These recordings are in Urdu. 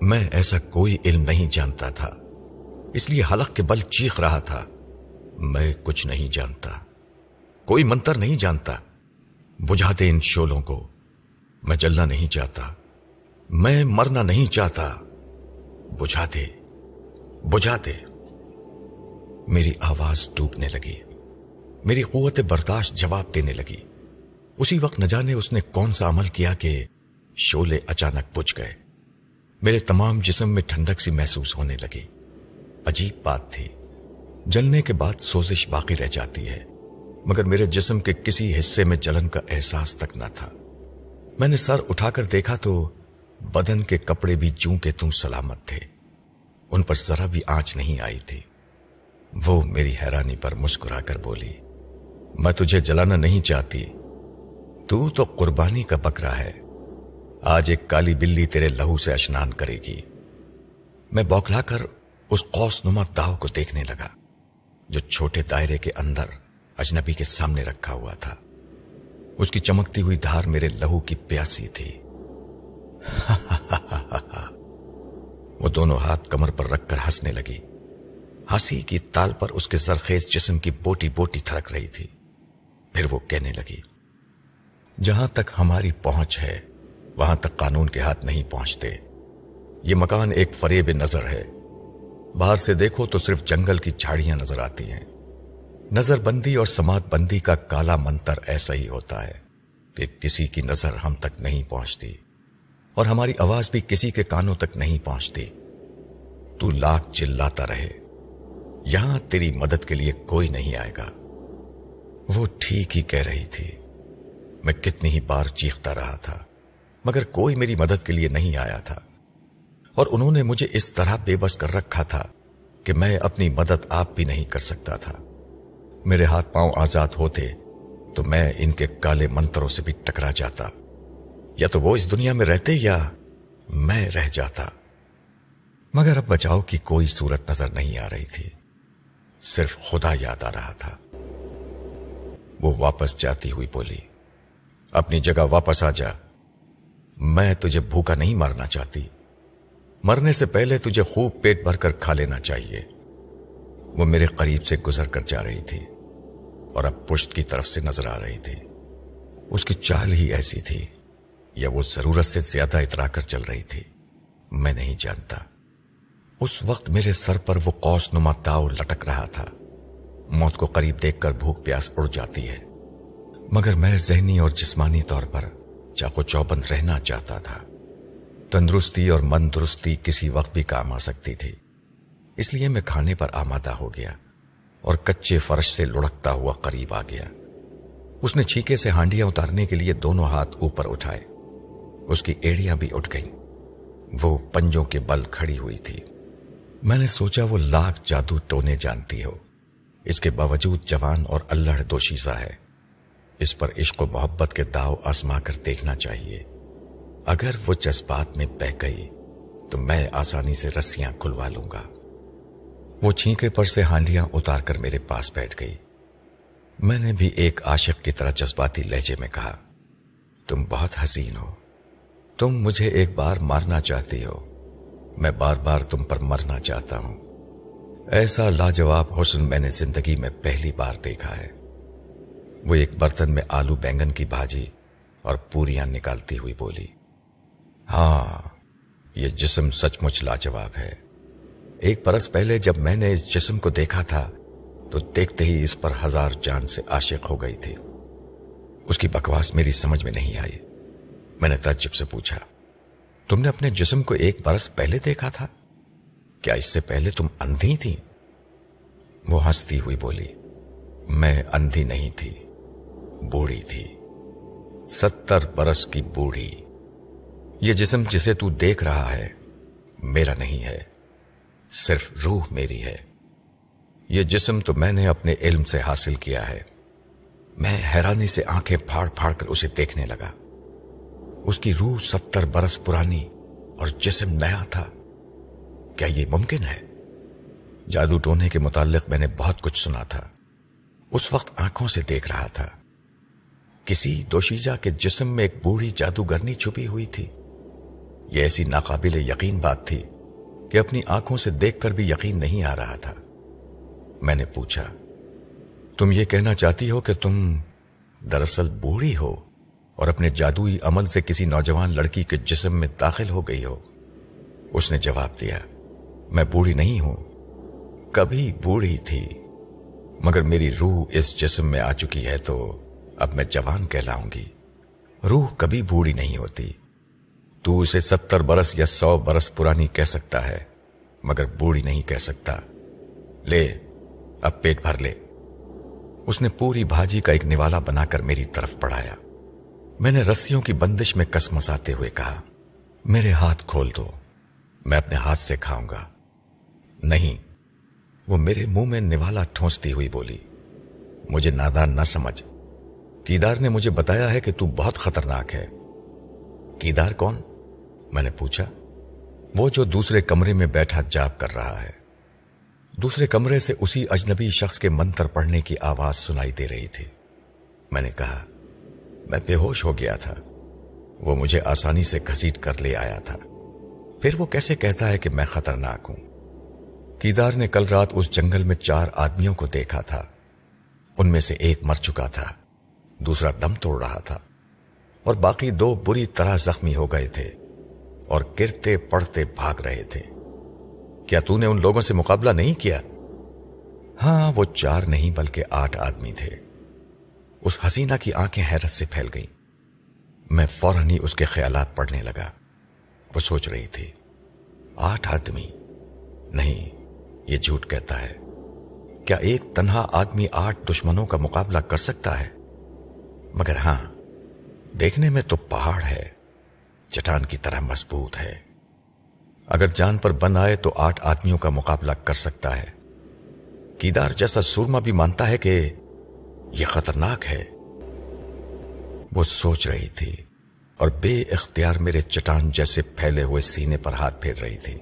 میں ایسا کوئی علم نہیں جانتا تھا۔ اس لیے حلق کے بل چیخ رہا تھا۔ میں کچھ نہیں جانتا۔ کوئی منتر نہیں جانتا۔ بجھا دے ان شولوں کو۔ میں جلنا نہیں چاہتا۔ میں مرنا نہیں چاہتا۔ بجھا دے بجھا دے میری آواز ڈوبنے لگی۔ میری قوت برداشت جواب دینے لگی۔ اسی وقت نہ جانے اس نے کون سا عمل کیا کہ شولے اچانک بجھ گئے۔ میرے تمام جسم میں ٹھنڈک سی محسوس ہونے لگی۔ عجیب بات تھی۔ جلنے کے بعد سوزش باقی رہ جاتی ہے، مگر میرے جسم کے کسی حصے میں جلن کا احساس تک نہ تھا۔ میں نے سر اٹھا کر دیکھا تو بدن کے کپڑے بھی چوں کے تم سلامت تھے۔ ان پر ذرا بھی آنچ نہیں آئی تھی۔ وہ میری حیرانی پر مسکرا کر بولی، میں تجھے جلانا نہیں چاہتی۔ تو تو قربانی کا بکرا ہے۔ آج ایک کالی بلی تیرے لہو سے اشنان کرے گی۔ میں بوکھلا کر اس قوس نما داؤ کو دیکھنے لگا، جو چھوٹے دائرے کے اندر اجنبی کے سامنے رکھا ہوا تھا۔ اس کی چمکتی ہوئی دھار میرے لہو کی پیاسی تھی۔ وہ دونوں ہاتھ کمر پر رکھ کر ہنسنے لگی۔ ہنسی کی تال پر اس کے سرخیز جسم کی بوٹی بوٹی تھرک رہی تھی۔ پھر وہ کہنے لگی، جہاں تک ہماری پہنچ ہے وہاں تک قانون کے ہاتھ نہیں پہنچتے۔ یہ مکان ایک فریب نظر ہے۔ باہر سے دیکھو تو صرف جنگل کی جھاڑیاں نظر آتی ہیں۔ نظر بندی اور سماعت بندی کا کالا منتر ایسا ہی ہوتا ہے کہ کسی کی نظر ہم تک نہیں پہنچتی اور ہماری آواز بھی کسی کے کانوں تک نہیں پہنچتی۔ تو لاکھ چلاتا رہے۔ یہاں تیری مدد کے لیے کوئی نہیں آئے گا۔ وہ ٹھیک ہی کہہ رہی تھی۔ میں کتنی ہی بار چیختا رہا تھا۔ مگر کوئی میری مدد کے لیے نہیں آیا تھا۔ اور انہوں نے مجھے اس طرح بے بس کر رکھا تھا کہ میں اپنی مدد آپ بھی نہیں کر سکتا تھا۔ میرے ہاتھ پاؤں آزاد ہوتے تو میں ان کے کالے منتروں سے بھی ٹکرا جاتا۔ یا تو وہ اس دنیا میں رہتے یا میں رہ جاتا۔ مگر اب بچاؤ کی کوئی صورت نظر نہیں آ رہی تھی۔ صرف خدا یاد آ رہا تھا۔ وہ واپس جاتی ہوئی بولی، اپنی جگہ واپس آ جا۔ میں تجھے بھوکا نہیں مارنا چاہتی۔ مرنے سے پہلے تجھے خوب پیٹ بھر کر کھا لینا چاہیے۔ وہ میرے قریب سے گزر کر جا رہی تھی اور اب پشت کی طرف سے نظر آ رہی تھی۔ اس کی چال ہی ایسی تھی، یا وہ ضرورت سے زیادہ اترا کر چل رہی تھی۔ میں نہیں جانتا۔ اس وقت میرے سر پر وہ قوس نما تاؤ لٹک رہا تھا۔ موت کو قریب دیکھ کر بھوک پیاس اڑ جاتی ہے۔ مگر میں ذہنی اور جسمانی طور پر چاقو چوبند رہنا چاہتا تھا۔ تندرستی اور من درستی کسی وقت بھی کام آ سکتی تھی۔ اس لیے میں کھانے پر آمادہ ہو گیا اور کچے فرش سے لڑکتا ہوا قریب آ گیا۔ اس نے چھیکے سے ہانڈیاں اتارنے کے لیے دونوں ہاتھ اوپر اٹھائے۔ اس کی ایڑیاں بھی اٹھ گئیں۔ وہ پنجوں کے بل کھڑی ہوئی تھی۔ میں نے سوچا وہ لاکھ جادو ٹونے جانتی ہو۔ اس کے باوجود جوان اور اللہ دوشیزہ ہے۔ اس پر عشق و محبت کے داؤ آسما کر دیکھنا چاہیے۔ اگر وہ جذبات میں بہ گئی، تو میں آسانی سے رسیاں کھلوا لوں گا۔ وہ چھینکے پر سے ہانڈیاں اتار کر میرے پاس بیٹھ گئی۔ میں نے بھی ایک عاشق کی طرح جذباتی لہجے میں کہا، تم بہت حسین ہو۔ تم مجھے ایک بار مارنا چاہتی ہو۔ میں بار بار تم پر مرنا چاہتا ہوں۔ ایسا لاجواب حسن میں نے زندگی میں پہلی بار دیکھا ہے۔ وہ ایک برتن میں آلو بینگن کی بھاجی اور پوریاں نکالتی ہوئی بولی ہاں یہ جسم سچ مچ لاجواب ہے۔ ایک برس پہلے جب میں نے اس جسم کو دیکھا تھا، تو دیکھتے ہی اس پر ہزار جان سے عاشق ہو گئی تھی۔ اس کی بکواس میری سمجھ میں نہیں آئی۔ میں نے تعجب سے پوچھا، تم نے اپنے جسم کو ایک برس پہلے دیکھا تھا؟ کیا اس سے پہلے تم اندھی تھی وہ ہنستی ہوئی بولی، میں اندھی نہیں تھی۔ بوڑھی تھی۔ ستر برس کی بوڑھی۔ یہ جسم جسے تو دیکھ رہا ہے، میرا نہیں ہے، صرف روح میری ہے۔ یہ جسم تو میں نے اپنے علم سے حاصل کیا ہے۔ میں حیرانی سے آنکھیں پھاڑ پھاڑ کر اسے دیکھنے لگا۔ اس کی روح ستر برس پرانی اور جسم نیا تھا۔ کیا یہ ممکن ہے؟ جادو ٹونے کے متعلق میں نے بہت کچھ سنا تھا۔ اس وقت آنکھوں سے دیکھ رہا تھا۔ کسی دوشیزہ کے جسم میں ایک بوڑھی جادوگرنی چھپی ہوئی تھی۔ یہ ایسی ناقابل یقین بات تھی کہ اپنی آنکھوں سے دیکھ کر بھی یقین نہیں آ رہا تھا۔ میں نے پوچھا، تم یہ کہنا چاہتی ہو کہ تم دراصل بوڑھی ہو اور اپنے جادوئی عمل سے کسی نوجوان لڑکی کے جسم میں داخل ہو گئی ہو؟ اس نے جواب دیا، میں بوڑھی نہیں ہوں۔ کبھی بوڑھی تھی، مگر میری روح اس جسم میں آ چکی ہے تو اب میں جوان کہلاؤں گی۔ روح کبھی بوڑھی نہیں ہوتی۔ تو اسے ستر برس یا سو برس پرانی کہہ سکتا ہے، مگر بوڑھی نہیں کہہ سکتا۔ لے، اب پیٹ بھر لے۔ اس نے پوری بھاجی کا ایک نوالا بنا کر میری طرف پڑھایا۔ میں نے رسیوں کی بندش میں کس مساتے ہوئے کہا، میرے ہاتھ کھول دو، میں اپنے ہاتھ سے کھاؤں گا۔ نہیں، وہ میرے منہ میں نوالا ٹھونستی ہوئی بولی، مجھے نادان نہ سمجھ۔ کیدار نے مجھے بتایا ہے کہ تو بہت خطرناک ہے۔ کیدار کون؟ میں نے پوچھا۔ وہ جو دوسرے کمرے میں بیٹھا جاب کر رہا ہے۔ دوسرے کمرے سے اسی اجنبی شخص کے منتر پڑھنے کی آواز سنائی دے رہی تھی۔ میں نے کہا، میں بے ہوش ہو گیا تھا۔ وہ مجھے آسانی سے گھسیٹ کر لے آیا تھا۔ پھر وہ کیسے کہتا ہے کہ میں خطرناک ہوں؟ کیدار نے کل رات اس جنگل میں چار آدمیوں کو دیکھا تھا۔ ان میں سے ایک مر چکا تھا۔ دوسرا دم توڑ رہا تھا اور باقی دو بری طرح زخمی ہو گئے تھے اور گرتے پڑتے بھاگ رہے تھے۔ کیا تو نے ان لوگوں سے مقابلہ نہیں کیا؟ ہاں وہ چار نہیں بلکہ آٹھ آدمی تھے۔ اس حسینہ کی آنکھیں حیرت سے پھیل گئیں۔ میں فوراً ہی اس کے خیالات پڑھنے لگا۔ وہ سوچ رہی تھی، آٹھ آدمی؟ نہیں، یہ جھوٹ کہتا ہے۔ کیا ایک تنہا آدمی آٹھ دشمنوں کا مقابلہ کر سکتا ہے؟ مگر ہاں دیکھنے میں تو پہاڑ ہے، چٹان کی طرح مضبوط ہے۔ اگر جان پر بن آئے تو آٹھ آدمیوں کا مقابلہ کر سکتا ہے۔ کیدار جیسا سورما بھی مانتا ہے کہ یہ خطرناک ہے۔ وہ سوچ رہی تھی اور بے اختیار میرے چٹان جیسے پھیلے ہوئے سینے پر ہاتھ پھیر رہی تھی۔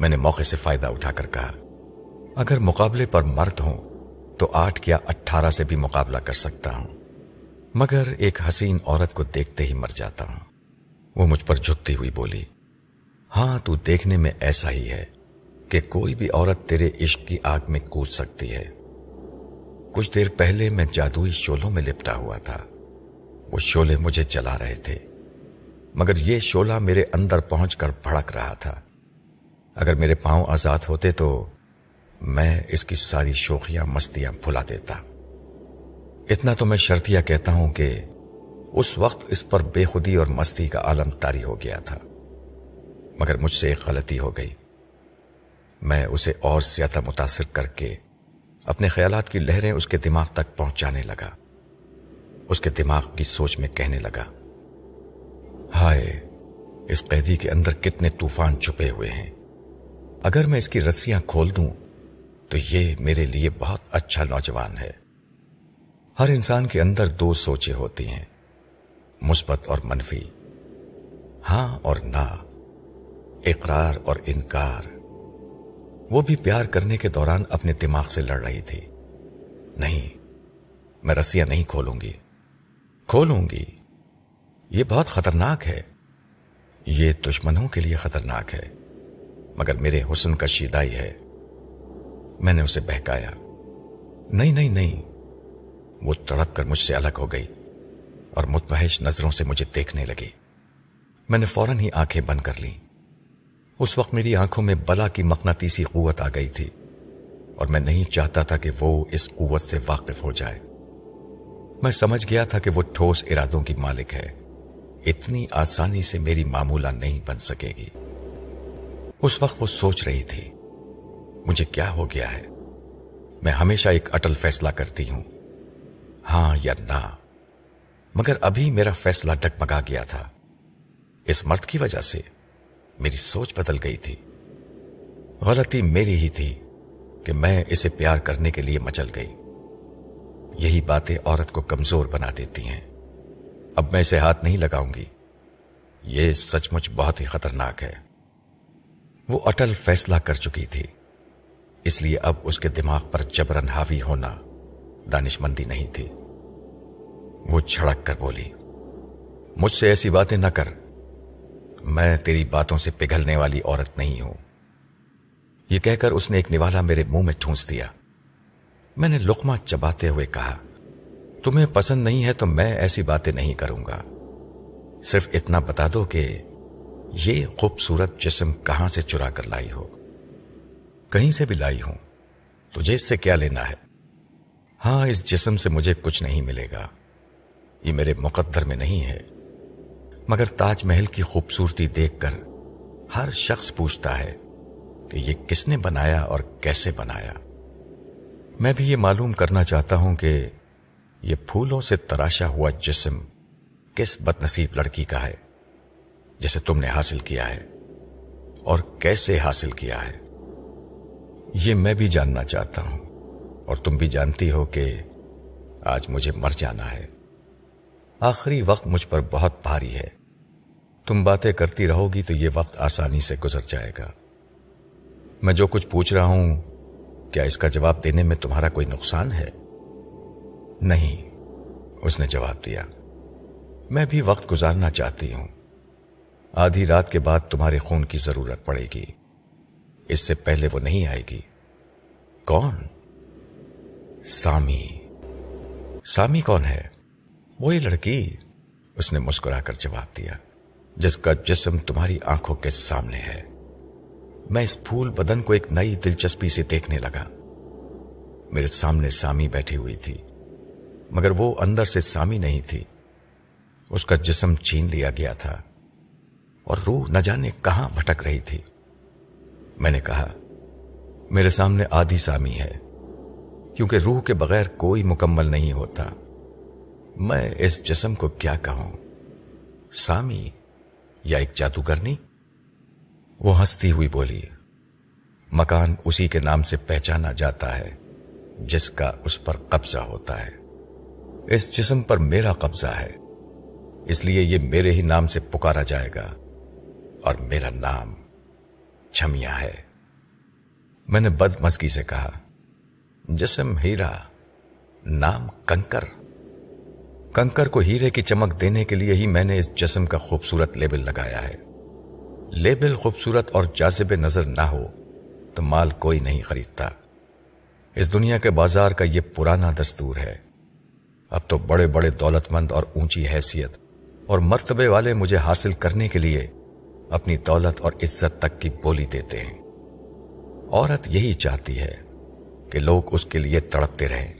میں نے موقع سے فائدہ اٹھا کر کہا، اگر مقابلے پر مرد ہوں تو آٹھ یا اٹھارہ سے بھی مقابلہ کر سکتا ہوں۔ مگر ایک حسین عورت کو دیکھتے ہی مر جاتا۔ ہوں وہ مجھ پر جھکتی ہوئی بولی ہاں تو دیکھنے میں ایسا ہی ہے کہ کوئی بھی عورت تیرے عشق کی آگ میں کود سکتی ہے۔ کچھ دیر پہلے میں جادوئی شولوں میں لپٹا ہوا تھا۔ وہ شولے مجھے چلا رہے تھے، مگر یہ شولہ میرے اندر پہنچ کر بھڑک رہا تھا۔ اگر میرے پاؤں آزاد ہوتے تو میں اس کی ساری شوخیاں مستیاں بھلا دیتا۔ اتنا تو میں شرطیہ کہتا ہوں کہ اس وقت اس پر بے خودی اور مستی کا عالم تاری ہو گیا تھا۔ مگر مجھ سے ایک غلطی ہو گئی۔ میں اسے اور زیادہ متاثر کر کے اپنے خیالات کی لہریں اس کے دماغ تک پہنچانے لگا۔ اس کے دماغ کی سوچ میں کہنے لگا، ہائے، اس قیدی کے اندر کتنے طوفان چھپے ہوئے ہیں۔ اگر میں اس کی رسیاں کھول دوں تو یہ میرے لیے بہت اچھا نوجوان ہے۔ ہر انسان کے اندر دو سوچیں ہوتی ہیں، مثبت اور منفی۔ ہاں اور نہ۔ اقرار اور انکار۔ وہ بھی پیار کرنے کے دوران اپنے دماغ سے لڑ رہی تھی۔ نہیں، میں رسیاں نہیں کھولوں گی۔ کھولوں گی؟ یہ بہت خطرناک ہے۔ یہ دشمنوں کے لیے خطرناک ہے۔ مگر میرے حسن کا شیدائی ہے۔ میں نے اسے بہکایا۔ نہیں نہیں نہیں۔ وہ تڑپ کر مجھ سے الگ ہو گئی اور متبحش نظروں سے مجھے دیکھنے لگی۔ میں نے فوراً ہی آنکھیں بند کر لی اس وقت میری آنکھوں میں بلا کی مقناطیسی قوت آ گئی تھی اور میں نہیں چاہتا تھا کہ وہ اس قوت سے واقف ہو جائے۔ میں سمجھ گیا تھا کہ وہ ٹھوس ارادوں کی مالک ہے۔ اتنی آسانی سے میری معمولہ نہیں بن سکے گی۔ اس وقت وہ سوچ رہی تھی، مجھے کیا ہو گیا ہے؟ میں ہمیشہ ایک اٹل فیصلہ کرتی ہوں۔ ہاں یا نہ۔ مگر ابھی میرا فیصلہ ڈگمگا گیا تھا۔ اس مرد کی وجہ سے میری سوچ بدل گئی تھی۔ غلطی میری ہی تھی کہ میں اسے پیار کرنے کے لیے مچل گئی۔ یہی باتیں عورت کو کمزور بنا دیتی ہیں۔ اب میں اسے ہاتھ نہیں لگاؤں گی۔ یہ سچ مچ بہت ہی خطرناک ہے۔ وہ اٹل فیصلہ کر چکی تھی۔ اس لیے اب اس کے دماغ پر جبرن حاوی ہونا دانش مندی نہیں تھی۔ وہ چھڑک کر بولی، مجھ سے ایسی باتیں نہ کر۔ میں تیری باتوں سے پگھلنے والی عورت نہیں ہوں۔ یہ کہہ کر اس نے ایک نوالا میرے منہ میں ٹھونس دیا۔ میں نے لقمہ چباتے ہوئے کہا، تمہیں پسند نہیں ہے تو میں ایسی باتیں نہیں کروں گا۔ صرف اتنا بتا دو کہ یہ خوبصورت جسم کہاں سے چرا کر لائی ہو؟ کہیں سے بھی لائی ہوں، تجھے اس سے کیا لینا ہے؟ ہاں اس جسم سے مجھے کچھ نہیں ملے گا۔ یہ میرے مقدر میں نہیں ہے۔ مگر تاج محل کی خوبصورتی دیکھ کر ہر شخص پوچھتا ہے کہ یہ کس نے بنایا اور کیسے بنایا۔ میں بھی یہ معلوم کرنا چاہتا ہوں کہ یہ پھولوں سے تراشا ہوا جسم کس بد نصیب لڑکی کا ہے، جسے تم نے حاصل کیا ہے اور کیسے حاصل کیا ہے۔ یہ میں بھی جاننا چاہتا ہوں اور تم بھی جانتی ہو کہ آج مجھے مر جانا ہے۔ آخری وقت مجھ پر بہت بھاری ہے۔ تم باتیں کرتی رہو گی تو یہ وقت آسانی سے گزر جائے گا۔ میں جو کچھ پوچھ رہا ہوں، کیا اس کا جواب دینے میں تمہارا کوئی نقصان ہے؟ نہیں، اس نے جواب دیا۔ میں بھی وقت گزارنا چاہتی ہوں۔ آدھی رات کے بعد تمہارے خون کی ضرورت پڑے گی۔ اس سے پہلے وہ نہیں آئے گی۔ کون؟ سامی۔ سامی کون ہے؟ وہی لڑکی اس نے مسکرا کر جواب دیا، جس کا جسم تمہاری آنکھوں کے سامنے ہے۔ میں اس پھول بدن کو ایک نئی دلچسپی سے دیکھنے لگا۔ میرے سامنے سامی بیٹھی ہوئی تھی، مگر وہ اندر سے سامی نہیں تھی۔ اس کا جسم چھین لیا گیا تھا اور روح نہ جانے کہاں بھٹک رہی تھی۔ میں نے کہا، میرے سامنے آدھی سامی ہے، کیونکہ روح کے بغیر کوئی مکمل نہیں ہوتا۔ میں اس جسم کو کیا کہوں؟ سامی یا ایک جادوگرنی؟ وہ ہنستی ہوئی بولی، مکان اسی کے نام سے پہچانا جاتا ہے، جس کا اس پر قبضہ ہوتا ہے۔ اس جسم پر میرا قبضہ ہے، اس لیے یہ میرے ہی نام سے پکارا جائے گا۔ اور میرا نام چھمیا ہے۔ میں نے بد مسکی سے کہا، جسم ہیرا، نام کنکر۔ کنکر کو ہیرے کی چمک دینے کے لیے ہی میں نے اس جسم کا خوبصورت لیبل لگایا ہے۔ لیبل خوبصورت اور جازب نظر نہ ہو تو مال کوئی نہیں خریدتا۔ اس دنیا کے بازار کا یہ پرانا دستور ہے۔ اب تو بڑے بڑے دولت مند اور اونچی حیثیت اور مرتبے والے مجھے حاصل کرنے کے لیے اپنی دولت اور عزت تک کی بولی دیتے ہیں۔ عورت یہی چاہتی ہے کہ لوگ اس کے لیے تڑپتے رہیں،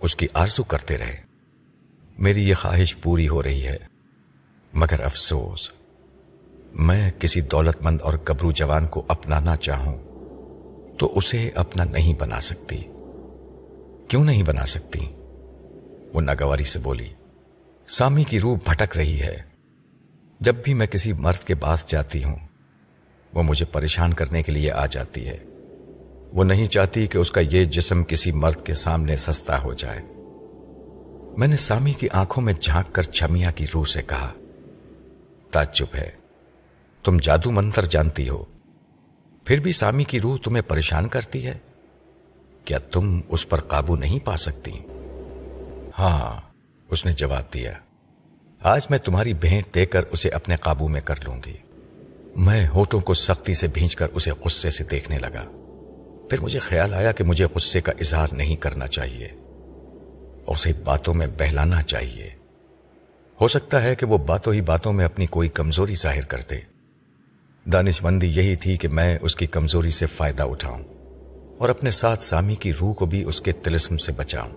اس کی آرزو کرتے رہیں۔ میری یہ خواہش پوری ہو رہی ہے۔ مگر افسوس، میں کسی دولت مند اور گبرو جوان کو اپنانا چاہوں تو اسے اپنا نہیں بنا سکتی۔ کیوں نہیں بنا سکتی؟ وہ ناگواری سے بولی، سامی کی روح بھٹک رہی ہے۔ جب بھی میں کسی مرد کے پاس جاتی ہوں، وہ مجھے پریشان کرنے کے لیے آ جاتی ہے۔ وہ نہیں چاہتی کہ اس کا یہ جسم کسی مرد کے سامنے سستا ہو جائے۔ میں نے سامی کی آنکھوں میں جھانک کر چھمیا کی روح سے کہا، تعجب ہے، تم جادو منتر جانتی ہو، پھر بھی سامی کی روح تمہیں پریشان کرتی ہے؟ کیا تم اس پر قابو نہیں پا سکتی؟ ہاں اس نے جواب دیا، آج میں تمہاری بھینٹ دے کر اسے اپنے قابو میں کر لوں گی۔ میں ہوٹوں کو سختی سے بھینچ کر اسے غصے سے دیکھنے لگا، پھر مجھے خیال آیا کہ مجھے غصے کا اظہار نہیں کرنا چاہیے۔ اسے باتوں میں بہلانا چاہیے۔ ہو سکتا ہے کہ وہ باتوں ہی باتوں میں اپنی کوئی کمزوری ظاہر کر دے دانش مندی یہی تھی کہ میں اس کی کمزوری سے فائدہ اٹھاؤں اور اپنے ساتھ سامی کی روح کو بھی اس کے تلسم سے بچاؤں۔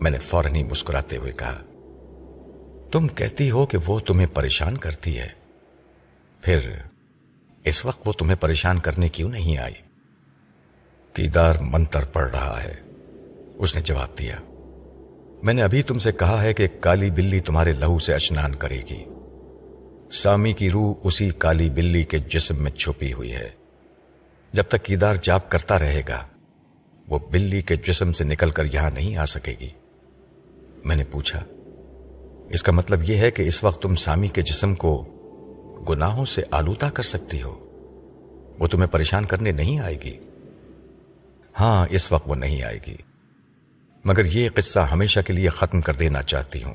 میں نے فوراً ہی مسکراتے ہوئے کہا، تم کہتی ہو کہ وہ تمہیں پریشان کرتی ہے۔ پھر اس وقت وہ تمہیں پریشان کرنے کیوں نہیں آئی؟ کیدار منتر پڑ رہا ہے۔ اس نے جواب دیا میں نے ابھی تم سے کہا ہے کہ کالی بلی تمہارے لہو سے اشنان کرے گی۔ سامی کی روح اسی کالی بلی کے جسم میں چھپی ہوئی ہے۔ جب تک کیدار جاپ کرتا رہے گا، وہ بلی کے جسم سے نکل کر یہاں نہیں آ سکے گی۔ میں نے پوچھا، اس کا مطلب یہ ہے کہ اس وقت تم سامی کے جسم کو گناہوں سے آلودہ کر سکتی ہو۔ وہ تمہیں پریشان کرنے نہیں آئے گی۔ ہاں اس وقت وہ نہیں آئے گی۔ مگر یہ قصہ ہمیشہ کے لیے ختم کر دینا چاہتی ہوں۔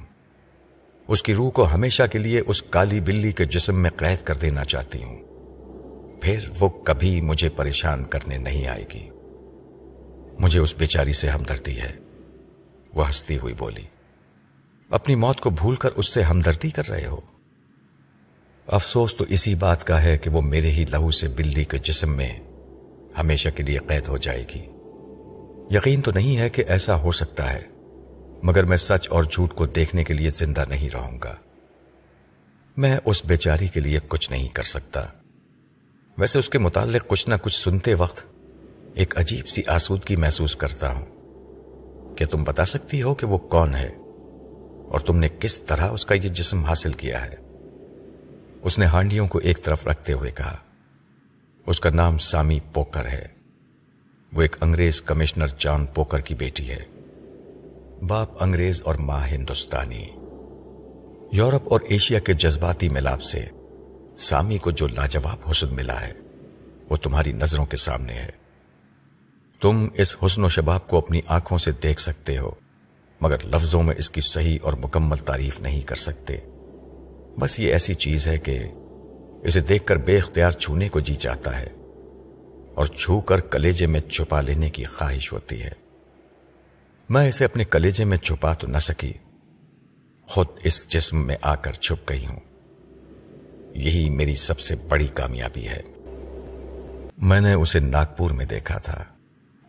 اس کی روح کو ہمیشہ کے لیے اس کالی بلی کے جسم میں قید کر دینا چاہتی ہوں۔ پھر وہ کبھی مجھے پریشان کرنے نہیں آئے گی۔ مجھے اس بیچاری سے ہمدردی ہے۔ وہ ہنستی ہوئی بولی، اپنی موت کو بھول کر اس سے ہمدردی کر رہے ہو؟ افسوس تو اسی بات کا ہے کہ وہ میرے ہی لہو سے بلی کے جسم میں ہمیشہ کے لیے قید ہو جائے گی۔ یقین تو نہیں ہے کہ ایسا ہو سکتا ہے، مگر میں سچ اور جھوٹ کو دیکھنے کے لیے زندہ نہیں رہوں گا۔ میں اس بیچاری کے لیے کچھ نہیں کر سکتا۔ ویسے اس کے متعلق کچھ نہ کچھ سنتے وقت ایک عجیب سی آسودگی محسوس کرتا ہوں۔ کہ تم بتا سکتی ہو کہ وہ کون ہے؟ اور تم نے کس طرح اس کا یہ جسم حاصل کیا ہے؟ اس نے ہانڈیوں کو ایک طرف رکھتے ہوئے کہا، اس کا نام سامی پوکر ہے۔ وہ ایک انگریز کمشنر جان پوکر کی بیٹی ہے۔ باپ انگریز اور ماں ہندوستانی۔ یورپ اور ایشیا کے جذباتی ملاپ سے سامی کو جو لاجواب حسن ملا ہے، وہ تمہاری نظروں کے سامنے ہے۔ تم اس حسن و شباب کو اپنی آنکھوں سے دیکھ سکتے ہو، مگر لفظوں میں اس کی صحیح اور مکمل تعریف نہیں کر سکتے۔ بس یہ ایسی چیز ہے کہ اسے دیکھ کر بے اختیار چھونے کو جی چاہتا ہے۔ اور چھو کر کلیجے میں چھپا لینے کی خواہش ہوتی ہے۔ میں اسے اپنے کلیجے میں چھپا تو نہ سکی۔ خود اس جسم میں آ کر چھپ گئی ہوں۔ یہی میری سب سے بڑی کامیابی ہے۔ میں نے اسے ناگپور میں دیکھا تھا۔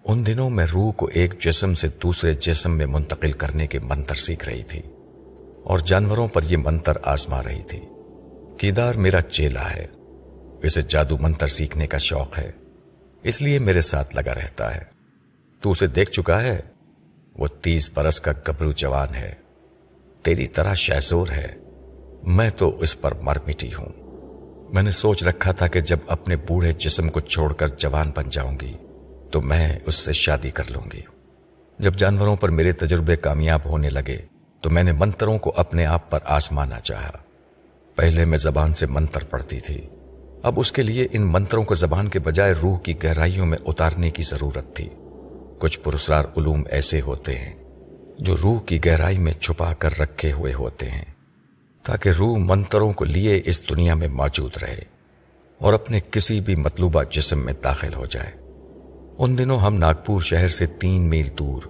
ان دنوں میں روح کو ایک جسم سے دوسرے جسم میں منتقل کرنے کے منتر سیکھ رہی تھی۔ اور جانوروں پر یہ منتر آزما رہی تھی۔ کیدار میرا چیلا ہے۔ اسے جادو منتر سیکھنے کا شوق ہے۔ اس لیے میرے ساتھ لگا رہتا ہے۔ تو اسے دیکھ چکا ہے۔ وہ تیس برس کا گبرو جوان ہے۔ تیری طرح شہزور ہے۔ میں تو اس پر مر مٹی ہوں۔ میں نے سوچ رکھا تھا کہ جب اپنے بوڑھے جسم کو چھوڑ کر جوان بن جاؤں گی، تو میں اس سے شادی کر لوں گی۔ جب جانوروں پر میرے تجربے کامیاب ہونے لگے، تو میں نے منتروں کو اپنے آپ پر آسمانا چاہا۔ پہلے میں زبان سے منتر پڑتی تھی۔ اب اس کے لیے ان منتروں کو زبان کے بجائے روح کی گہرائیوں میں اتارنے کی ضرورت تھی۔ کچھ پرسرار علوم ایسے ہوتے ہیں جو روح کی گہرائی میں چھپا کر رکھے ہوئے ہوتے ہیں، تاکہ روح منتروں کو لیے اس دنیا میں موجود رہے اور اپنے کسی بھی مطلوبہ جسم میں داخل ہو جائے۔ ان دنوں ہم ناگپور شہر سے تین میل دور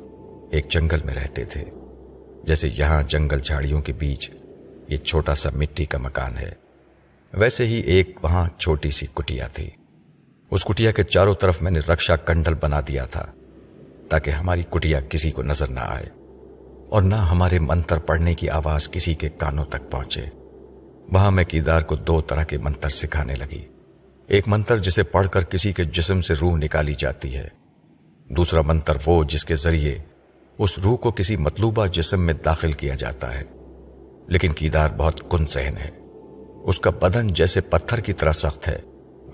ایک جنگل میں رہتے تھے، جیسے یہاں جنگل جھاڑیوں کے بیچ یہ چھوٹا سا مٹی کا مکان ہے۔ ویسے ہی ایک وہاں چھوٹی سی کٹیا تھی۔ اس کٹیا کے چاروں طرف میں نے رکشا کنڈل بنا دیا تھا تاکہ ہماری کٹیا کسی کو نظر نہ آئے اور نہ ہمارے منتر پڑھنے کی آواز کسی کے کانوں تک پہنچے۔ وہاں میں کیدار کو دو طرح کے منتر سکھانے لگی۔ ایک منتر جسے پڑھ کر کسی کے جسم سے روح نکالی جاتی ہے۔ دوسرا منتر وہ جس کے ذریعے اس روح کو کسی مطلوبہ جسم میں داخل کیا جاتا ہے۔ لیکن کیدار بہت کن سہن ہے۔ اس کا بدن جیسے پتھر کی طرح سخت ہے،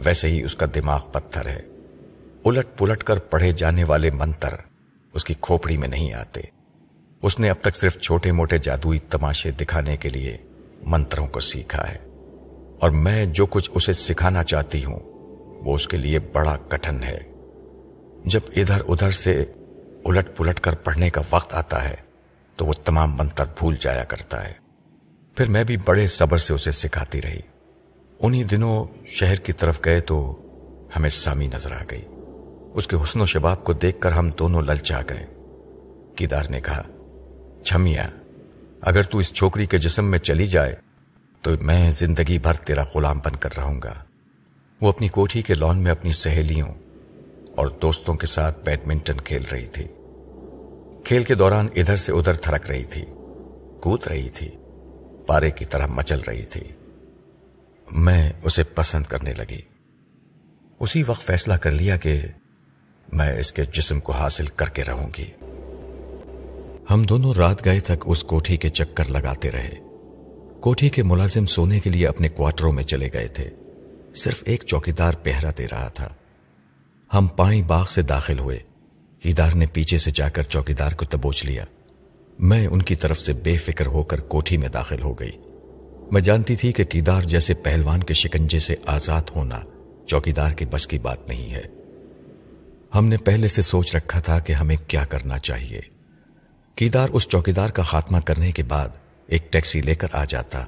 ویسے ہی اس کا دماغ پتھر ہے۔ الٹ پلٹ کر پڑھے جانے والے منتر اس کی کھوپڑی میں نہیں آتے۔ اس نے اب تک صرف چھوٹے موٹے جادوئی تماشے دکھانے کے لیے منتروں کو سیکھا ہے۔ اور میں جو کچھ اسے سکھانا چاہتی ہوں، وہ اس کے لیے بڑا کٹھن ہے۔ جب ادھر ادھر سے الٹ پلٹ کر پڑھنے کا وقت آتا ہے، تو وہ تمام منتر بھول جایا کرتا ہے۔ پھر میں بھی بڑے صبر سے اسے سکھاتی رہی۔ انہی دنوں شہر کی طرف گئے تو ہمیں سامی نظر آ گئی۔ اس کے حسن و شباب کو دیکھ کر ہم دونوں للچا گئے۔ کیدار نے کہا، چھمیا، اگر تو اس چھوکری کے جسم میں چلی جائے تو میں زندگی بھر تیرا غلام بن کر رہوں گا۔ وہ اپنی کوٹھی کے لان میں اپنی سہیلیوں اور دوستوں کے ساتھ بیڈمنٹن کھیل رہی تھی۔ کھیل کے دوران ادھر سے ادھر تھرک رہی تھی، کود رہی تھی۔ پارے کی طرح مچل رہی تھی۔ میں اسے پسند کرنے لگی۔ اسی وقت فیصلہ کر لیا کہ میں اس کے جسم کو حاصل کر کے رہوں گی۔ ہم دونوں رات گئے تک اس کوٹھی کے چکر لگاتے رہے۔ کوٹھی کے ملازم سونے کے لیے اپنے کوارٹروں میں چلے گئے تھے۔ صرف ایک چوکیدار پہرا دے رہا تھا۔ ہم پانی باغ سے داخل ہوئے۔ کیدار نے پیچھے سے جا کر چوکیدار کو تبوچ لیا۔ میں ان کی طرف سے بے فکر ہو کر کوٹھی میں داخل ہو گئی۔ میں جانتی تھی کہ کیدار جیسے پہلوان کے شکنجے سے آزاد ہونا چوکیدار کی بس کی بات نہیں ہے۔ ہم نے پہلے سے سوچ رکھا تھا کہ ہمیں کیا کرنا چاہیے۔ کیدار اس چوکیدار کا خاتمہ کرنے کے بعد ایک ٹیکسی لے کر آ جاتا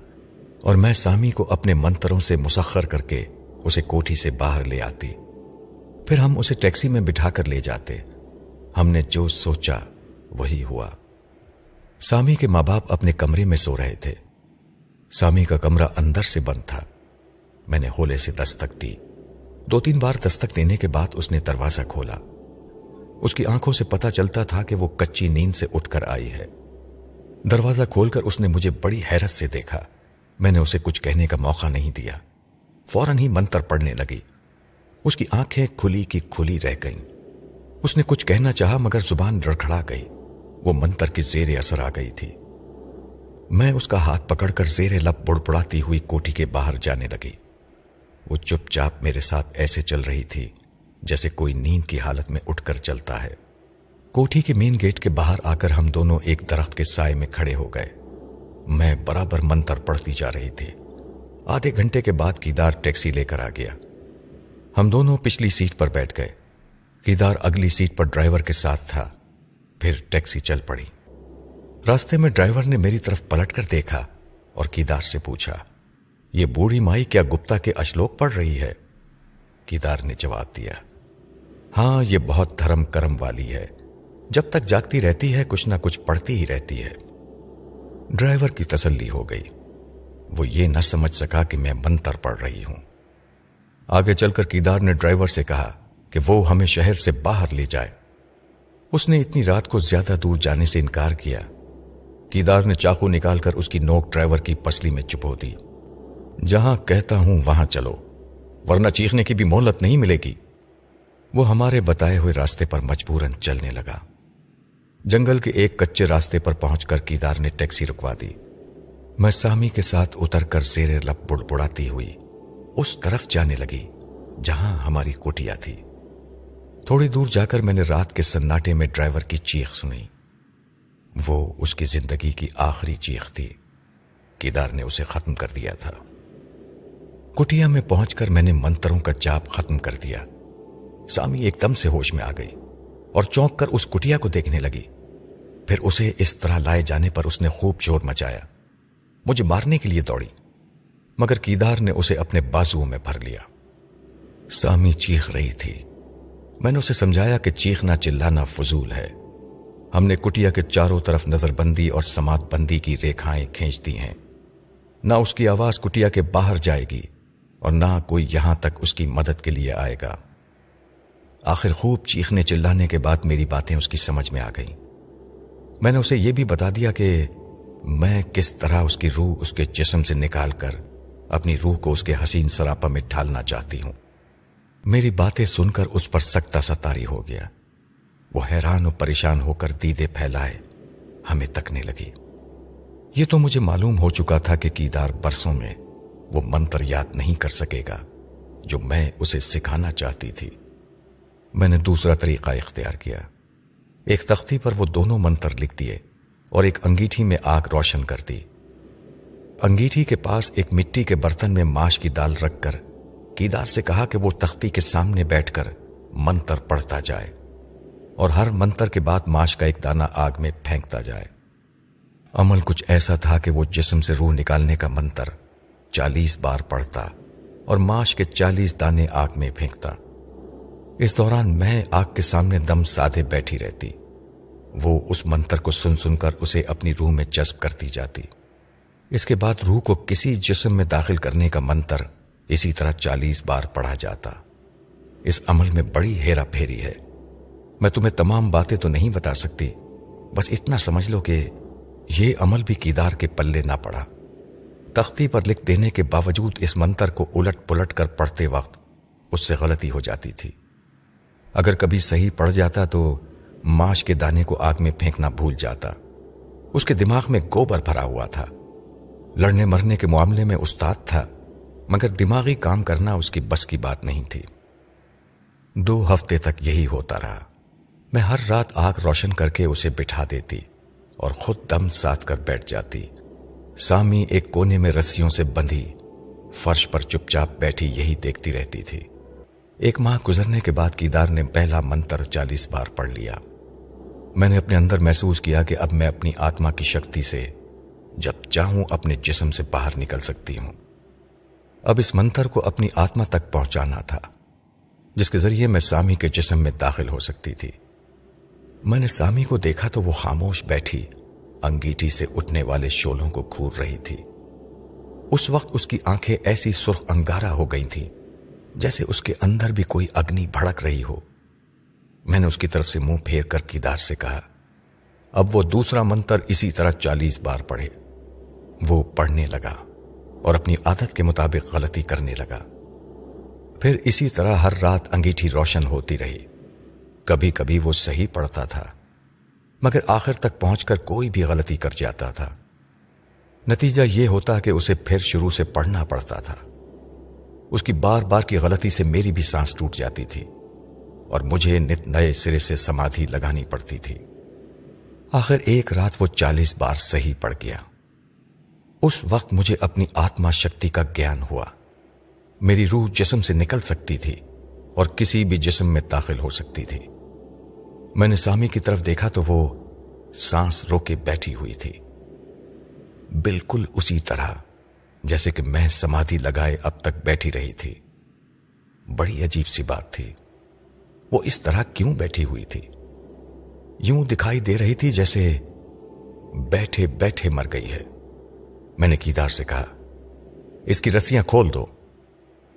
اور میں سامی کو اپنے منتروں سے مسخر کر کے اسے کوٹھی سے باہر لے آتی۔ پھر ہم اسے ٹیکسی میں بٹھا کر لے جاتے۔ ہم نے جو سوچا وہی ہوا۔ سامی کے ماں باپ اپنے کمرے میں سو رہے تھے۔ سامی کا کمرہ اندر سے بند تھا۔ میں نے ہولے سے دستک دی۔ دو تین بار دستک دینے کے بعد اس نے دروازہ کھولا۔ اس کی آنکھوں سے پتا چلتا تھا کہ وہ کچی نیند سے اٹھ کر آئی ہے۔ دروازہ کھول کر اس نے مجھے بڑی حیرت سے دیکھا۔ میں نے اسے کچھ کہنے کا موقع نہیں دیا۔ فوراً ہی منتر پڑنے لگی۔ اس کی آنکھیں کھلی کی کھلی رہ گئیں۔ اس نے کچھ کہنا چاہا مگر زبان رڑکھڑا گئی۔ وہ منتر کی زیر اثر آ گئی تھی۔ میں اس کا ہاتھ پکڑ کر زیر لب بڑ ہوئی کوٹھی کے باہر جانے لگی۔ وہ چپ چاپ میرے ساتھ ایسے چل رہی تھی جیسے کوئی نیند کی حالت میں اٹھ کر چلتا ہے۔ کوٹھی کے مین گیٹ کے باہر آ کر ہم دونوں ایک درخت کے سائے میں کھڑے ہو گئے۔ میں برابر منتر پڑھتی جا رہی تھی۔ آدھے گھنٹے کے بعد کیدار ٹیکسی لے کر آ گیا۔ ہم دونوں پچھلی سیٹ پر بیٹھ گئے۔ کیدار اگلی سیٹ پر ڈرائیور کے ساتھ تھا۔ پھر ٹیکسی چل پڑی۔ راستے میں ڈرائیور نے میری طرف پلٹ کر دیکھا اور کیدار سے پوچھا، یہ بوڑھی مائی کیا گپتا کے اشلوک پڑھ رہی ہے؟ کیدار نے جواب دیا ہاں یہ بہت دھرم کرم والی ہے۔ جب تک جاگتی رہتی ہے، کچھ نہ کچھ پڑھتی ہی رہتی ہے۔ ڈرائیور کی تسلی ہو گئی۔ وہ یہ نہ سمجھ سکا کہ میں منتر پڑھ رہی ہوں۔ آگے چل کر کیدار نے ڈرائیور سے کہا کہ وہ ہمیں شہر سے باہر لے جائے۔ اس نے اتنی رات کو زیادہ دور جانے سے انکار کیا کیدار نے چاقو نکال کر اس کی نوک ڈرائیور کی پسلی میں چپو دی۔ جہاں کہتا ہوں وہاں چلو، ورنہ چیخنے کی بھی مہلت نہیں ملے گی۔ وہ ہمارے بتائے ہوئے راستے پر مجبوراً چلنے لگا۔ جنگل کے ایک کچے راستے پر پہنچ کر کیدار نے ٹیکسی رکوا دی۔ میں سامی کے ساتھ اتر کر زیر لب بڑ بڑاتی ہوئی اس طرف جانے لگی جہاں ہماری کوٹیا تھی تھوڑی دور جا کر میں نے رات کے سناٹے میں ڈرائیور کی چیخ سنی۔ وہ اس کی زندگی کی آخری چیخ تھی۔ کیدار نے اسے ختم کر دیا تھا۔ کٹیا میں پہنچ کر میں نے منتروں کا چاپ ختم کر دیا۔ سامی ایک دم سے ہوش میں آ گئی اور چونک کر اس کٹیا کو دیکھنے لگی۔ پھر اسے اس طرح لائے جانے پر اس نے خوب شور مچایا۔ مجھے مارنے کے لیے دوڑی، مگر کیدار نے اسے اپنے بازو میں بھر لیا۔ سامی چیخ رہی تھی۔ میں نے اسے سمجھایا کہ چیخنا چلانا فضول ہے۔ ہم نے کٹیا کے چاروں طرف نظر بندی اور سماعت بندی کی ریکھائیں کھینچ دی ہیں۔ نہ اس کی آواز کٹیا کے باہر جائے گی اور نہ کوئی یہاں تک اس کی مدد کے لیے آئے گا۔ آخر خوب چیخنے چلانے کے بعد میری باتیں اس کی سمجھ میں آ گئیں۔ میں نے اسے یہ بھی بتا دیا کہ میں کس طرح اس کی روح اس کے جسم سے نکال کر اپنی روح کو اس کے حسین سراپا میں ڈھالنا چاہتی ہوں۔ میری باتیں سن کر اس پر سکتا ستاری ہو گیا۔ وہ حیران و پریشان ہو کر دیدے پھیلائے، ہمیں تکنے لگی۔ یہ تو مجھے معلوم ہو چکا تھا کہ کیدار برسوں میں وہ منتر یاد نہیں کر سکے گا جو میں اسے سکھانا چاہتی تھی۔ میں نے دوسرا طریقہ اختیار کیا۔ ایک تختی پر وہ دونوں منتر لکھ دیے اور ایک انگیٹھی میں آگ روشن کر دی۔ انگیٹھی کے پاس ایک مٹی کے برتن میں ماش کی دال رکھ کر کیدار سے کہا کہ وہ تختی کے سامنے بیٹھ کر منتر پڑھتا جائے اور ہر منتر کے بعد ماش کا ایک دانہ آگ میں پھینکتا جائے۔ عمل کچھ ایسا تھا کہ وہ جسم سے روح نکالنے کا منتر چالیس بار پڑھتا اور ماش کے چالیس دانے آگ میں پھینکتا۔ اس دوران میں آگ کے سامنے دم سادھے بیٹھی رہتی۔ وہ اس منتر کو سن سن کر اسے اپنی روح میں جذب کرتی جاتی۔ اس کے بعد روح کو کسی جسم میں داخل کرنے کا منتر اسی طرح چالیس بار پڑھا جاتا۔ اس عمل میں بڑی ہیرا پھیری ہے۔ میں تمہیں تمام باتیں تو نہیں بتا سکتی، بس اتنا سمجھ لو کہ یہ عمل بھی کیدار کے پلے نہ پڑا۔ تختی پر لکھ دینے کے باوجود اس منتر کو الٹ پلٹ کر پڑھتے وقت اس سے غلطی ہو جاتی تھی۔ اگر کبھی صحیح پڑ جاتا تو ماش کے دانے کو آگ میں پھینکنا بھول جاتا۔ اس کے دماغ میں گوبر بھرا ہوا تھا۔ لڑنے مرنے کے معاملے میں استاد تھا۔ مگر دماغی کام کرنا اس کی بس کی بات نہیں تھی۔ دو ہفتے تک یہی ہوتا رہا۔ میں ہر رات آگ روشن کر کے اسے بٹھا دیتی اور خود دم ساتھ کر بیٹھ جاتی۔ سامی ایک کونے میں رسیوں سے بندھی، فرش پر چپ چاپ بیٹھی یہی دیکھتی رہتی تھی۔ ایک ماہ گزرنے کے بعد کیدار نے پہلا منتر چالیس بار پڑھ لیا۔ میں نے اپنے اندر محسوس کیا کہ اب میں اپنی آتما کی شکتی سے، جب چاہوں، اپنے جسم سے باہر نکل سکتی ہوں۔ اب اس منتر کو اپنی آتما تک پہنچانا تھا، جس کے ذریعے میں سامی کے جسم میں داخل ہو سکتی تھی۔ میں نے سامی کو دیکھا تو وہ خاموش بیٹھی، انگیٹی سے اٹھنے والے شولوں کو کھور رہی تھی۔ اس وقت اس کی آنکھیں ایسی سرخ انگارہ ہو گئی تھیں، جیسے اس کے اندر بھی کوئی اگنی بھڑک رہی ہو۔ میں نے اس کی طرف سے منہ پھیر کر کیدار سے کہا، اب وہ دوسرا منتر اسی طرح چالیس بار پڑھے۔ وہ پڑھنے لگا۔ اور اپنی عادت کے مطابق غلطی کرنے لگا۔ پھر اسی طرح ہر رات انگیٹھی روشن ہوتی رہی۔ کبھی کبھی وہ صحیح پڑھتا تھا، مگر آخر تک پہنچ کر کوئی بھی غلطی کر جاتا تھا۔ نتیجہ یہ ہوتا کہ اسے پھر شروع سے پڑھنا پڑتا تھا۔ اس کی بار بار کی غلطی سے میری بھی سانس ٹوٹ جاتی تھی اور مجھے نت نئے سرے سے سمادھی لگانی پڑتی تھی۔ آخر ایک رات وہ چالیس بار صحیح پڑ گیا۔ اس وقت مجھے اپنی آتما شکتی کا گیان ہوا۔ میری روح جسم سے نکل سکتی تھی اور کسی بھی جسم میں داخل ہو سکتی تھی۔ میں نے سامی کی طرف دیکھا تو وہ سانس رو کے بیٹھی ہوئی تھی۔ بالکل اسی طرح جیسے کہ میں سمادھی لگائے اب تک بیٹھی رہی تھی۔ بڑی عجیب سی بات تھی۔ وہ اس طرح کیوں بیٹھی ہوئی تھی؟ یوں دکھائی دے رہی تھی جیسے بیٹھے بیٹھے مر گئی ہے۔ میں نے کیدار سے کہا، اس کی رسیاں کھول دو،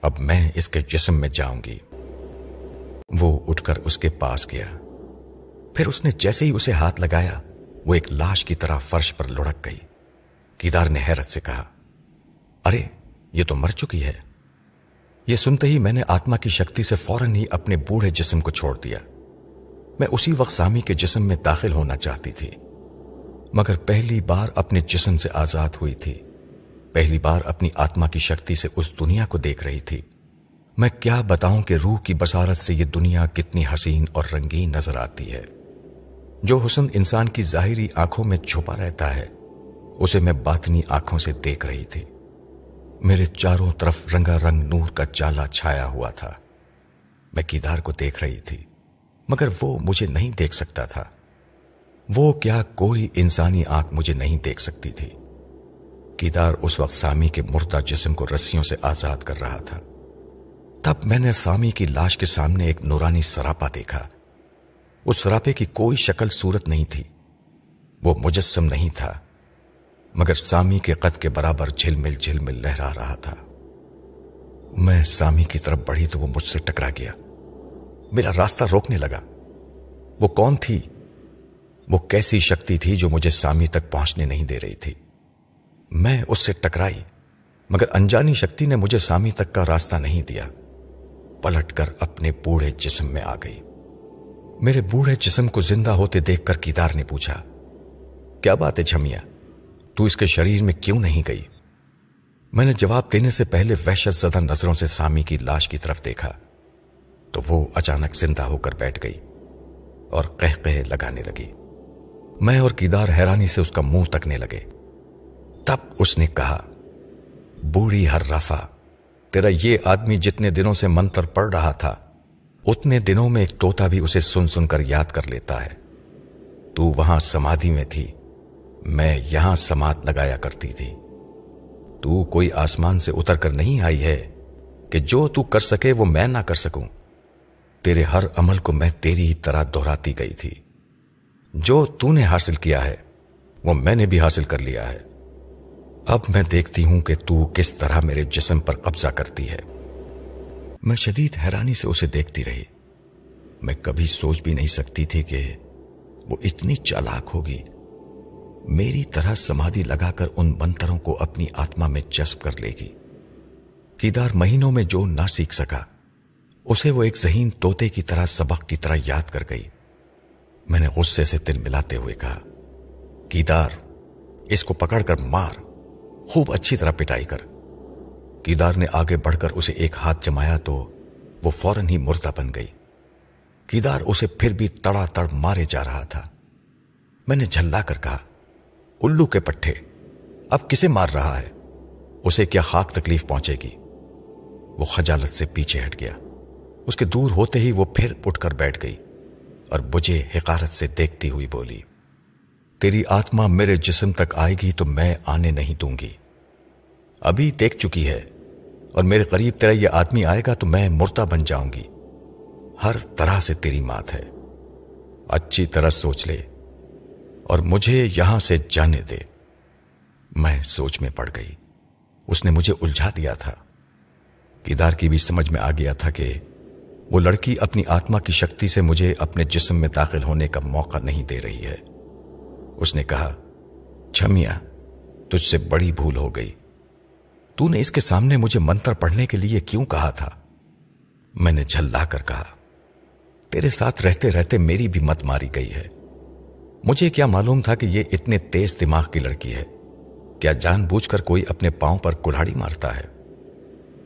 اب میں اس کے جسم میں جاؤں گی. وہ اٹھ کر اس کے پاس گیا۔ پھر اس نے جیسے ہی اسے ہاتھ لگایا، وہ ایک لاش کی طرح فرش پر لڑک گئی۔ کیدار نے حیرت سے کہا، ارے، یہ تو مر چکی ہے۔ یہ سنتے ہی میں نے آتما کی شکتی سے فوراً ہی اپنے بوڑھے جسم کو چھوڑ دیا۔ میں اسی وقت سامی کے جسم میں داخل ہونا چاہتی تھی۔ مگر پہلی بار اپنے جسم سے آزاد ہوئی تھی۔ پہلی بار اپنی آتما کی شکتی سے اس دنیا کو دیکھ رہی تھی۔ میں کیا بتاؤں کہ روح کی بسارت سے یہ دنیا کتنی حسین اور رنگین نظر آتی ہے۔ جو حسن انسان کی ظاہری آنکھوں میں چھپا رہتا ہے، اسے میں باطنی آنکھوں سے دیکھ رہی تھی۔ میرے چاروں طرف رنگا رنگ نور کا چالا چھایا ہوا تھا۔ میں کیدار کو دیکھ رہی تھی، مگر وہ مجھے نہیں دیکھ سکتا تھا۔ وہ کیا کوئی انسانی آنکھ مجھے نہیں دیکھ سکتی تھی۔ کیدار اس وقت سامی کے مردہ جسم کو رسیوں سے آزاد کر رہا تھا۔ تب میں نے سامی کی لاش کے سامنے ایک نورانی سراپا دیکھا۔ اس سراپے کی کوئی شکل صورت نہیں تھی۔ وہ مجسم نہیں تھا، مگر سامی کے قد کے برابر جھل مل جھل مل لہرا رہا تھا۔ میں سامی کی طرف بڑھی تو وہ مجھ سے ٹکرا گیا۔ میرا راستہ روکنے لگا۔ وہ کون تھی؟ وہ کیسی شکتی تھی جو مجھے سامی تک پہنچنے نہیں دے رہی تھی۔ میں اس سے ٹکرائی، مگر انجانی شکتی نے مجھے سامی تک کا راستہ نہیں دیا۔ پلٹ کر اپنے بوڑھے جسم میں آ گئی۔ میرے بوڑھے جسم کو زندہ ہوتے دیکھ کر کیدار نے پوچھا، کیا بات ہے چھمیا تو اس کے شریر میں کیوں نہیں گئی؟ میں نے جواب دینے سے پہلے وحشت زدہ نظروں سے سامی کی لاش کی طرف دیکھا۔ تو وہ اچانک زندہ ہو کر بیٹھ گئی اور کہہ لگانے لگی۔ میں اور کیدار حیرانی سے اس کا منہ تکنے لگے۔ تب اس نے کہا، بوڑھی ہر رفا تیرا یہ آدمی جتنے دنوں سے منتر پڑ رہا تھا، اتنے دنوں میں ایک توتا بھی اسے سن سن کر یاد کر لیتا ہے۔ تو وہاں سمادھی میں تھی، میں یہاں سماعت لگایا کرتی تھی۔ تو کوئی آسمان سے اتر کر نہیں آئی ہے کہ جو تو کر سکے وہ میں نہ کر سکوں۔ تیرے ہر عمل کو میں تیری ہی طرح دہراتی گئی تھی۔ جو تو نے حاصل کیا ہے، وہ میں نے بھی حاصل کر لیا ہے۔ اب میں دیکھتی ہوں کہ تو کس طرح میرے جسم پر قبضہ کرتی ہے۔ میں شدید حیرانی سے اسے دیکھتی رہی۔ میں کبھی سوچ بھی نہیں سکتی تھی کہ وہ اتنی چالاک ہوگی۔ میری طرح سمادھی لگا کر ان بنتروں کو اپنی آتما میں جذب کر لے گی۔ کیدار مہینوں میں جو نہ سیکھ سکا، اسے وہ ایک ذہین توتے کی طرح سبق کی طرح یاد کر گئی۔ میں نے غصے سے دل ملاتے ہوئے کہا، کیدار، اس کو پکڑ کر مار، خوب اچھی طرح پٹائی کر۔ کیدار نے آگے بڑھ کر اسے ایک ہاتھ جمایا تو وہ فوراً ہی مردہ بن گئی۔ کیدار اسے پھر بھی تڑا تڑ مارے جا رہا تھا۔ میں نے جھلا کر کہا، الو کے پٹھے، اب کسے مار رہا ہے؟ اسے کیا خاک تکلیف پہنچے گی؟ وہ خجالت سے پیچھے ہٹ گیا۔ اس کے دور ہوتے ہی وہ پھر اٹھ کر بیٹھ گئی۔ اور مجھے حقارت سے دیکھتی ہوئی بولی، تیری آتما میرے جسم تک آئے گی تو میں آنے نہیں دوں گی۔ ابھی دیکھ چکی ہے، اور میرے قریب تیرا یہ آدمی آئے گا تو میں مردہ بن جاؤں گی۔ ہر طرح سے تیری مات ہے۔ اچھی طرح سوچ لے، اور مجھے یہاں سے جانے دے۔ میں سوچ میں پڑ گئی۔ اس نے مجھے الجھا دیا تھا۔ کیدار کی بھی سمجھ میں آ گیا تھا کہ وہ لڑکی اپنی آتما کی شکتی سے مجھے اپنے جسم میں داخل ہونے کا موقع نہیں دے رہی ہے۔ اس نے کہا، چھمیا، تجھ سے بڑی بھول ہو گئی۔ تو نے اس کے سامنے مجھے منتر پڑھنے کے لیے کیوں کہا تھا؟ میں نے جھل کر کہا، تیرے ساتھ رہتے رہتے میری بھی مت ماری گئی ہے۔ مجھے کیا معلوم تھا کہ یہ اتنے تیز دماغ کی لڑکی ہے؟ کیا جان بوجھ کر کوئی اپنے پاؤں پر کلاڑی مارتا ہے؟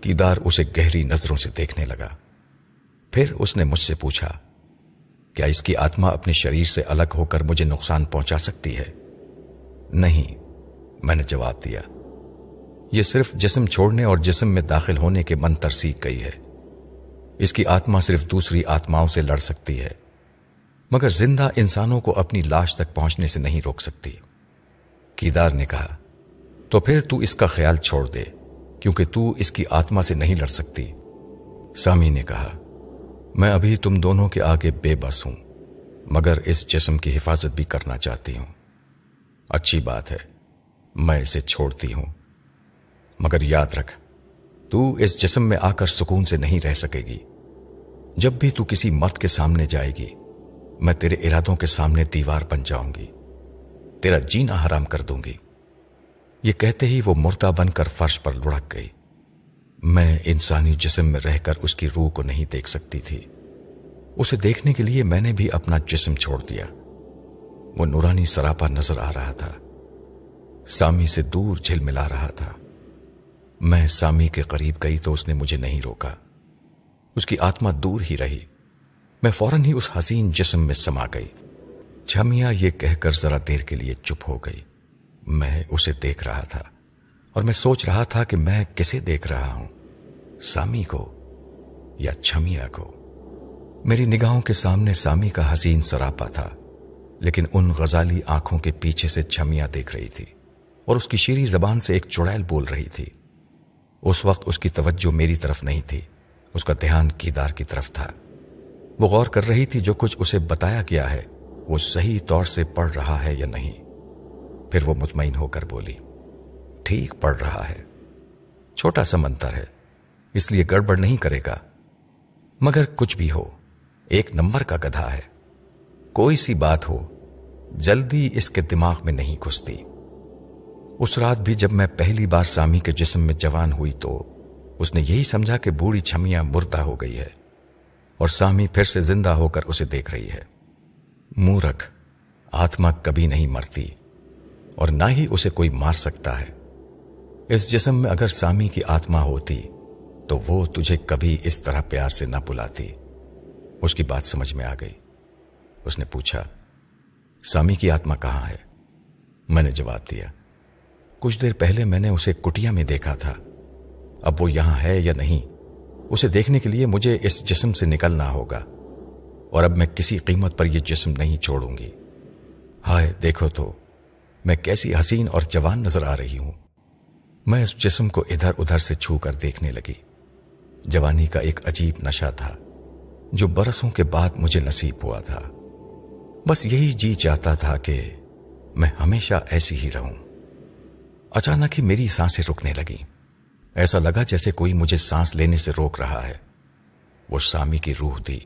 کیدار اسے گہری نظروں سے دیکھنے لگا۔ پھر اس نے مجھ سے پوچھا، کیا اس کی آتما اپنے شریر سے الگ ہو کر مجھے نقصان پہنچا سکتی ہے؟ نہیں، میں نے جواب دیا، یہ صرف جسم چھوڑنے اور جسم میں داخل ہونے کے منتر سیکھ گئی ہے۔ اس کی آتما صرف دوسری آتماؤں سے لڑ سکتی ہے، مگر زندہ انسانوں کو اپنی لاش تک پہنچنے سے نہیں روک سکتی۔ کیدار نے کہا، تو پھر تو اس کا خیال چھوڑ دے، کیونکہ تو اس کی آتما سے نہیں لڑ سکتی۔ سامی نے کہا میں ابھی تم دونوں کے آگے بے بس ہوں، مگر اس جسم کی حفاظت بھی کرنا چاہتی ہوں۔ اچھی بات ہے، میں اسے چھوڑتی ہوں۔ مگر یاد رکھ، تو اس جسم میں آ کر سکون سے نہیں رہ سکے گی۔ جب بھی تو کسی مرد کے سامنے جائے گی، میں تیرے ارادوں کے سامنے دیوار بن جاؤں گی، تیرا جینا حرام کر دوں گی۔ یہ کہتے ہی وہ مردہ بن کر فرش پر لڑک گئی۔ میں انسانی جسم میں رہ کر اس کی روح کو نہیں دیکھ سکتی تھی۔ اسے دیکھنے کے لیے میں نے بھی اپنا جسم چھوڑ دیا۔ وہ نورانی سراپا نظر آ رہا تھا۔ سامی سے دور جھل ملا رہا تھا۔ میں سامی کے قریب گئی تو اس نے مجھے نہیں روکا۔ اس کی آتما دور ہی رہی۔ میں فوراً ہی اس حسین جسم میں سما گئی۔ چھمیا یہ کہہ کر ذرا دیر کے لیے چپ ہو گئی۔ میں اسے دیکھ رہا تھا۔ اور میں سوچ رہا تھا کہ میں کسے دیکھ رہا ہوں، سامی کو یا چھمیا کو۔ میری نگاہوں کے سامنے سامی کا حسین سراپا تھا، لیکن ان غزالی آنکھوں کے پیچھے سے چھمیا دیکھ رہی تھی اور اس کی شیری زبان سے ایک چڑیل بول رہی تھی۔ اس وقت اس کی توجہ میری طرف نہیں تھی، اس کا دھیان کیدار کی طرف تھا۔ وہ غور کر رہی تھی جو کچھ اسے بتایا گیا ہے، وہ صحیح طور سے پڑھ رہا ہے یا نہیں۔ پھر وہ مطمئن ہو کر بولی۔ ٹھیک پڑھ رہا ہے۔ چھوٹا سا منتر ہے، اس لیے گڑبڑ نہیں کرے گا۔ مگر کچھ بھی ہو، ایک نمبر کا گدھا ہے۔ کوئی سی بات ہو، جلدی اس کے دماغ میں نہیں گھستی۔ اس رات بھی جب میں پہلی بار سامی کے جسم میں جوان ہوئی تو اس نے یہی سمجھا کہ بوڑھی چھمیاں مردہ ہو گئی ہے اور سامی پھر سے زندہ ہو کر اسے دیکھ رہی ہے۔ مورکھ، آتما کبھی نہیں مرتی اور نہ ہی اسے کوئی مار سکتا ہے۔ اس جسم میں اگر سامی کی آتما ہوتی تو وہ تجھے کبھی اس طرح پیار سے نہ بلاتی۔ اس کی بات سمجھ میں آ گئی۔ اس نے پوچھا، سامی کی آتما کہاں ہے؟ میں نے جواب دیا، کچھ دیر پہلے میں نے اسے کٹیا میں دیکھا تھا۔ اب وہ یہاں ہے یا نہیں، اسے دیکھنے کے لیے مجھے اس جسم سے نکلنا ہوگا۔ اور اب میں کسی قیمت پر یہ جسم نہیں چھوڑوں گی۔ ہائے، دیکھو تو، میں کیسی حسین اور جوان نظر آ رہی ہوں۔ میں اس جسم کو ادھر ادھر سے چھو کر دیکھنے لگی۔ جوانی کا ایک عجیب نشہ تھا، جو برسوں کے بعد مجھے نصیب ہوا تھا۔ بس یہی جی چاہتا تھا کہ میں ہمیشہ ایسی ہی رہوں۔ اچانک ہی میری سانسیں رکنے لگی ایسا لگا جیسے کوئی مجھے سانس لینے سے روک رہا ہے۔ وہ سامی کی روح تھی،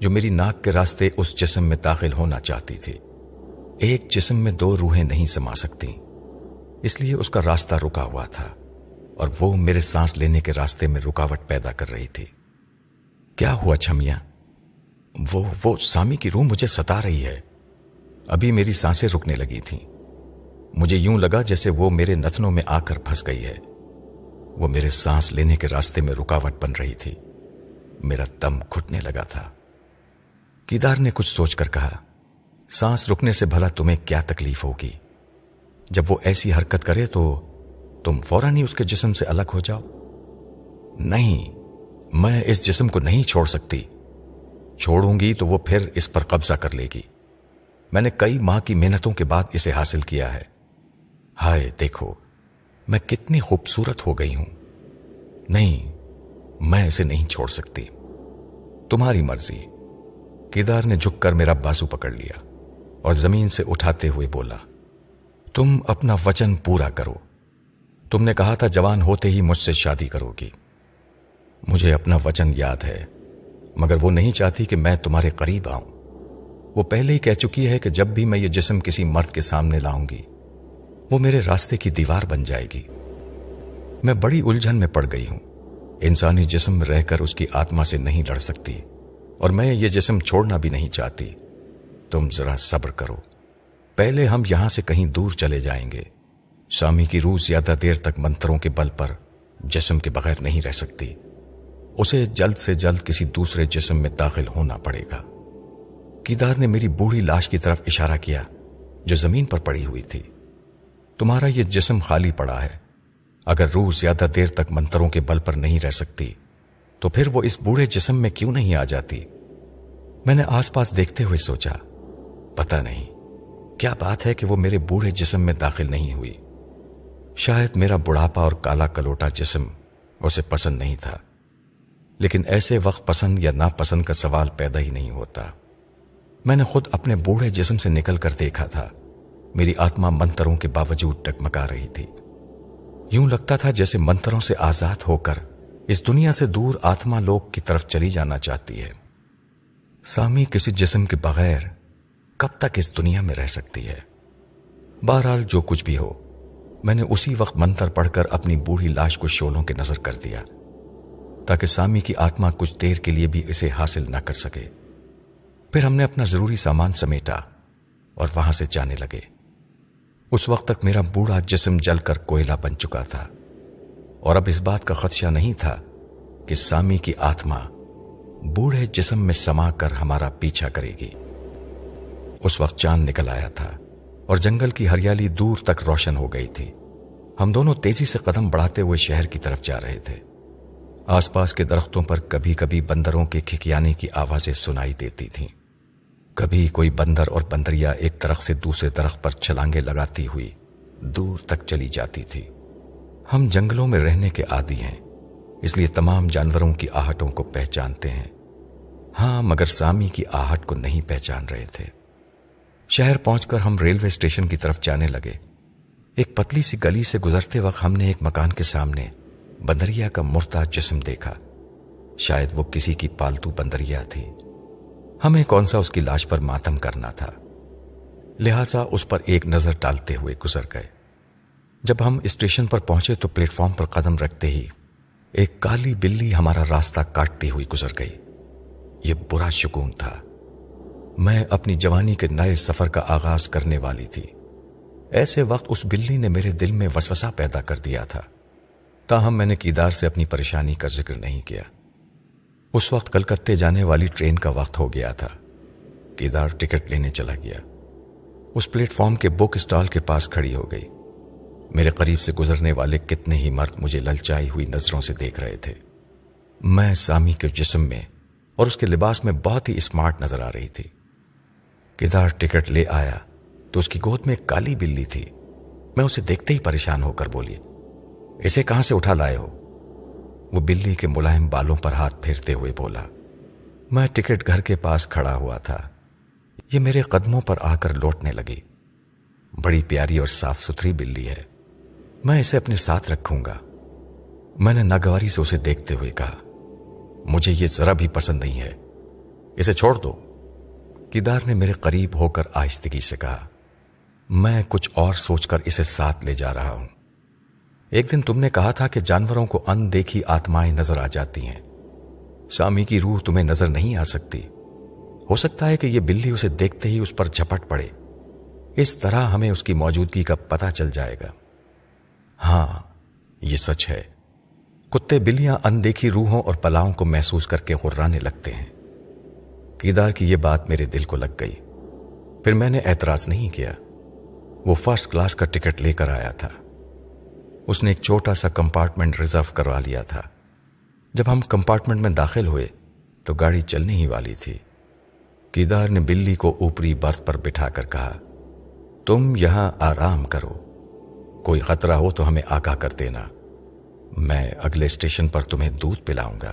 جو میری ناک کے راستے اس جسم میں داخل ہونا چاہتی تھی۔ ایک جسم میں دو روحیں نہیں سما سکتی اس لیے اس کا راستہ رکا ہوا تھا اور وہ میرے سانس لینے کے راستے میں رکاوٹ پیدا کر رہی تھی۔ کیا ہوا چھمیا؟ وہ وہ سامی کی روح مجھے ستا رہی ہے۔ ابھی میری سانسیں رکنے لگی تھیں۔ مجھے یوں لگا جیسے وہ میرے نتنوں میں آ کر پھنس گئی ہے۔ وہ میرے سانس لینے کے راستے میں رکاوٹ بن رہی تھی۔ میرا دم گھٹنے لگا تھا۔ کیدار نے کچھ سوچ کر کہا، سانس رکنے سے بھلا تمہیں کیا تکلیف ہوگی؟ جب وہ ایسی حرکت کرے تو تم فوراً ہی اس کے جسم سے الگ ہو جاؤ۔ نہیں، میں اس جسم کو نہیں چھوڑ سکتی۔ چھوڑوں گی تو وہ پھر اس پر قبضہ کر لے گی۔ میں نے کئی ماہ کی محنتوں کے بعد اسے حاصل کیا ہے۔ ہائے، دیکھو، میں کتنی خوبصورت ہو گئی ہوں۔ نہیں، میں اسے نہیں چھوڑ سکتی۔ تمہاری مرضی۔ کیدار نے جھک کر میرا بازو پکڑ لیا اور زمین سے اٹھاتے ہوئے بولا تم اپنا وچن پورا کرو۔ تم نے کہا تھا جوان ہوتے ہی مجھ سے شادی کرو گی۔ مجھے اپنا وچن یاد ہے، مگر وہ نہیں چاہتی کہ میں تمہارے قریب آؤں۔ وہ پہلے ہی کہہ چکی ہے کہ جب بھی میں یہ جسم کسی مرد کے سامنے لاؤں گی، وہ میرے راستے کی دیوار بن جائے گی۔ میں بڑی الجھن میں پڑ گئی ہوں۔ انسانی جسم رہ کر اس کی آتما سے نہیں لڑ سکتی، اور میں یہ جسم چھوڑنا بھی نہیں چاہتی۔ تم ذرا صبر کرو۔ پہلے ہم یہاں سے کہیں دور چلے جائیں گے۔ سامی کی روح زیادہ دیر تک منتروں کے بل پر جسم کے بغیر نہیں رہ سکتی۔ اسے جلد سے جلد کسی دوسرے جسم میں داخل ہونا پڑے گا۔ کیدار نے میری بوڑھی لاش کی طرف اشارہ کیا جو زمین پر پڑی ہوئی تھی۔ تمہارا یہ جسم خالی پڑا ہے۔ اگر روح زیادہ دیر تک منتروں کے بل پر نہیں رہ سکتی، تو پھر وہ اس بوڑھے جسم میں کیوں نہیں آ جاتی؟ میں نے آس پاس دیکھتے ہوئے سوچا پتا نہیں۔ کیا بات ہے کہ وہ میرے بوڑھے جسم میں داخل نہیں ہوئی؟ شاید میرا بڑھاپا اور کالا کلوٹا جسم اسے پسند نہیں تھا، لیکن ایسے وقت پسند یا ناپسند کا سوال پیدا ہی نہیں ہوتا۔ میں نے خود اپنے بوڑھے جسم سے نکل کر دیکھا تھا۔ میری آتما منتروں کے باوجود ٹکمکا رہی تھی۔ یوں لگتا تھا جیسے منتروں سے آزاد ہو کر اس دنیا سے دور آتما لوگ کی طرف چلی جانا چاہتی ہے۔ سامی کسی جسم کے بغیر کب تک اس دنیا میں رہ سکتی ہے؟ بہرحال جو کچھ بھی ہو، میں نے اسی وقت منتر پڑھ کر اپنی بوڑھی لاش کو شولوں کے نظر کر دیا، تاکہ سامی کی آتما کچھ دیر کے لیے بھی اسے حاصل نہ کر سکے۔ پھر ہم نے اپنا ضروری سامان سمیٹا اور وہاں سے جانے لگے۔ اس وقت تک میرا بوڑھا جسم جل کر کوئلہ بن چکا تھا۔ اور اب اس بات کا خدشہ نہیں تھا کہ سامی کی آتما بوڑھے جسم میں سما کر ہمارا پیچھا کرے گی۔ اس وقت چاند نکل آیا تھا اور جنگل کی ہریالی دور تک روشن ہو گئی تھی۔ ہم دونوں تیزی سے قدم بڑھاتے ہوئے شہر کی طرف جا رہے تھے۔ آس پاس کے درختوں پر کبھی کبھی بندروں کے کھکیانے کی آوازیں سنائی دیتی تھیں۔ کبھی کوئی بندر اور بندریا ایک درخت سے دوسرے درخت پر چھلانگے لگاتی ہوئی دور تک چلی جاتی تھی۔ ہم جنگلوں میں رہنے کے عادی ہیں، اس لیے تمام جانوروں کی آہٹوں کو پہچانتے ہیں۔ ہاں مگر سامی کی آہٹ کو نہیں پہچان رہے تھے۔ شہر پہنچ کر ہم ریلوے اسٹیشن کی طرف جانے لگے۔ ایک پتلی سی گلی سے گزرتے وقت ہم نے ایک مکان کے سامنے بندریا کا مرتا جسم دیکھا۔ شاید وہ کسی کی پالتو بندریا تھی۔ ہمیں کون سا اس کی لاش پر ماتم کرنا تھا۔ لہذا اس پر ایک نظر ڈالتے ہوئے گزر گئے۔ جب ہم اسٹیشن پر پہنچے تو پلیٹ فارم پر قدم رکھتے ہی ایک کالی بلی ہمارا راستہ کاٹتی ہوئی گزر گئی۔ یہ برا شکون تھا۔ میں اپنی جوانی کے نئے سفر کا آغاز کرنے والی تھی۔ ایسے وقت اس بلی نے میرے دل میں وسوسا پیدا کر دیا تھا۔ تاہم میں نے کیدار سے اپنی پریشانی کا ذکر نہیں کیا۔ اس وقت کلکتے جانے والی ٹرین کا وقت ہو گیا تھا۔ کیدار ٹکٹ لینے چلا گیا۔ اس پلیٹ فارم کے بک اسٹال کے پاس کھڑی ہو گئی۔ میرے قریب سے گزرنے والے کتنے ہی مرد مجھے للچائی ہوئی نظروں سے دیکھ رہے تھے۔ میں سامی کے جسم میں اور اس کے لباس میں بہت ہی اسمارٹ نظر آ رہی تھی۔ کدار ٹکٹ لے آیا تو اس کی گود میں ایک کالی بلی تھی۔ میں اسے دیکھتے ہی پریشان ہو کر بولی، اسے کہاں سے اٹھا لائے ہو؟ وہ بلی کے ملائم بالوں پر ہاتھ پھیرتے ہوئے بولا، میں ٹکٹ گھر کے پاس کھڑا ہوا تھا۔ یہ میرے قدموں پر آ کر لوٹنے لگی۔ بڑی پیاری اور صاف ستھری بلی ہے۔ میں اسے اپنے ساتھ رکھوں گا۔ میں نے ناگواری سے اسے دیکھتے ہوئے کہا، مجھے یہ ذرا بھی پسند نہیں ہے۔ اسے چھوڑ دو۔ کیدار نے میرے قریب ہو کر آہستگی سے کہا، میں کچھ اور سوچ کر اسے ساتھ لے جا رہا ہوں۔ ایک دن تم نے کہا تھا کہ جانوروں کو ان دیکھی آتمائیں نظر آ جاتی ہیں۔ سامی کی روح تمہیں نظر نہیں آ سکتی۔ ہو سکتا ہے کہ یہ بلی اسے دیکھتے ہی اس پر جھپٹ پڑے۔ اس طرح ہمیں اس کی موجودگی کا پتہ چل جائے گا۔ ہاں یہ سچ ہے۔ کتے بلیاں اندیکھی روحوں اور پلاؤں کو محسوس کر کے غرانے لگتے ہیں۔ کیدار کی یہ بات میرے دل کو لگ گئی۔ پھر میں نے اعتراض نہیں کیا۔ وہ فرسٹ کلاس کا ٹکٹ لے کر آیا تھا۔ اس نے ایک چھوٹا سا کمپارٹمنٹ ریزرو کروا لیا تھا۔ جب ہم کمپارٹمنٹ میں داخل ہوئے تو گاڑی چلنے ہی والی تھی۔ کیدار نے بلی کو اوپری برتھ پر بٹھا کر کہا، تم یہاں آرام کرو۔ کوئی خطرہ ہو تو ہمیں آگاہ کر دینا۔ میں اگلے اسٹیشن پر تمہیں دودھ پلاؤں گا۔